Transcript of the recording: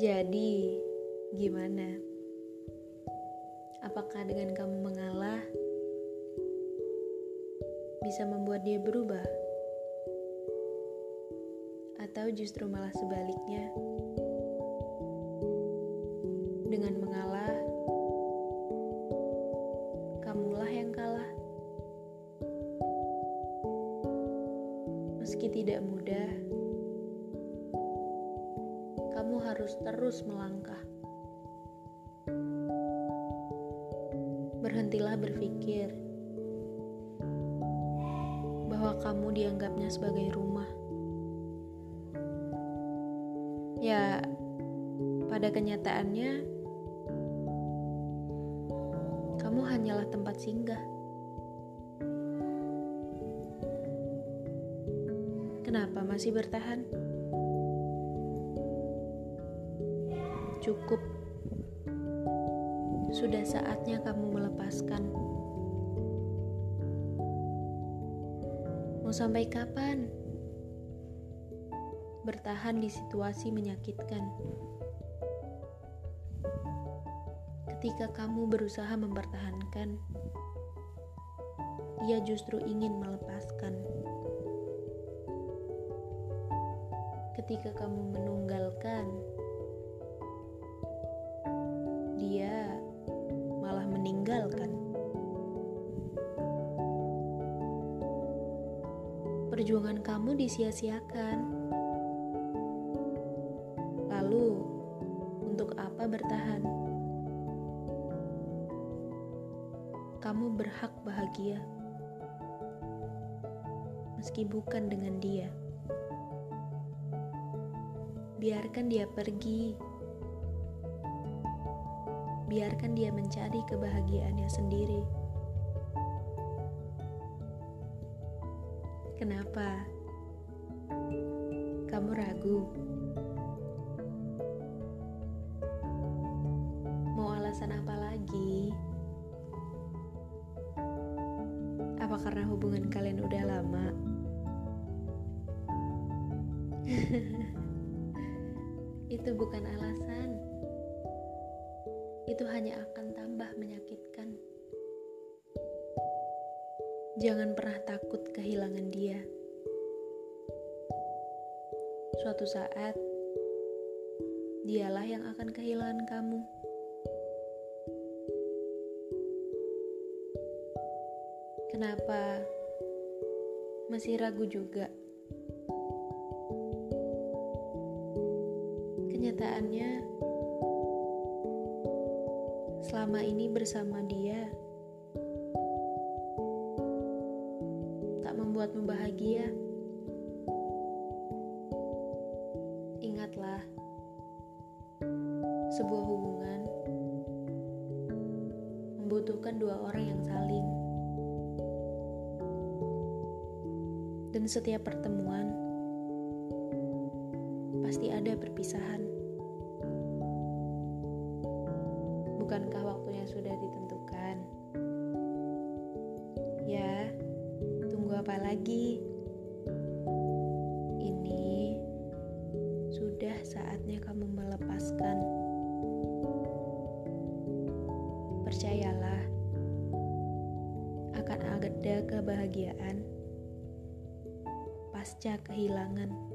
Jadi, gimana? Apakah dengan kamu mengalah bisa membuat dia berubah? Atau justru malah sebaliknya? Dengan mengalah, kamulah yang kalah. Meski tidak mudah, harus terus melangkah. Berhentilah berpikir bahwa kamu dianggapnya sebagai rumah. Ya, pada kenyataannya, kamu hanyalah tempat singgah. Kenapa masih bertahan? Cukup. Sudah saatnya kamu melepaskan. Mau sampai kapan? Bertahan di situasi menyakitkan. Ketika kamu berusaha mempertahankan, ia justru ingin melepaskan. Ketika kamu menunggalkan, dia malah meninggalkan. Perjuangan kamu disia-siakan. Lalu, untuk apa bertahan? Kamu berhak bahagia, meski bukan dengan dia. Biarkan dia pergi biarkan dia mencari kebahagiaannya sendiri. Kenapa? Kamu ragu? Mau alasan apa lagi? Apa karena hubungan kalian udah lama? Itu bukan alasan itu hanya akan tambah menyakitkan. Jangan pernah takut kehilangan dia. Suatu saat, dialah yang akan kehilangan kamu. Kenapa masih ragu juga? Kenyataannya, selama ini bersama dia tak membuatmu bahagia. Ingatlah, sebuah hubungan membutuhkan dua orang yang saling, dan setiap pertemuan pasti ada perpisahan. Bukankah waktunya sudah ditentukan? Ya, tunggu apa lagi? Ini sudah saatnya kamu melepaskan. Percayalah, akan ada kebahagiaan pasca kehilangan.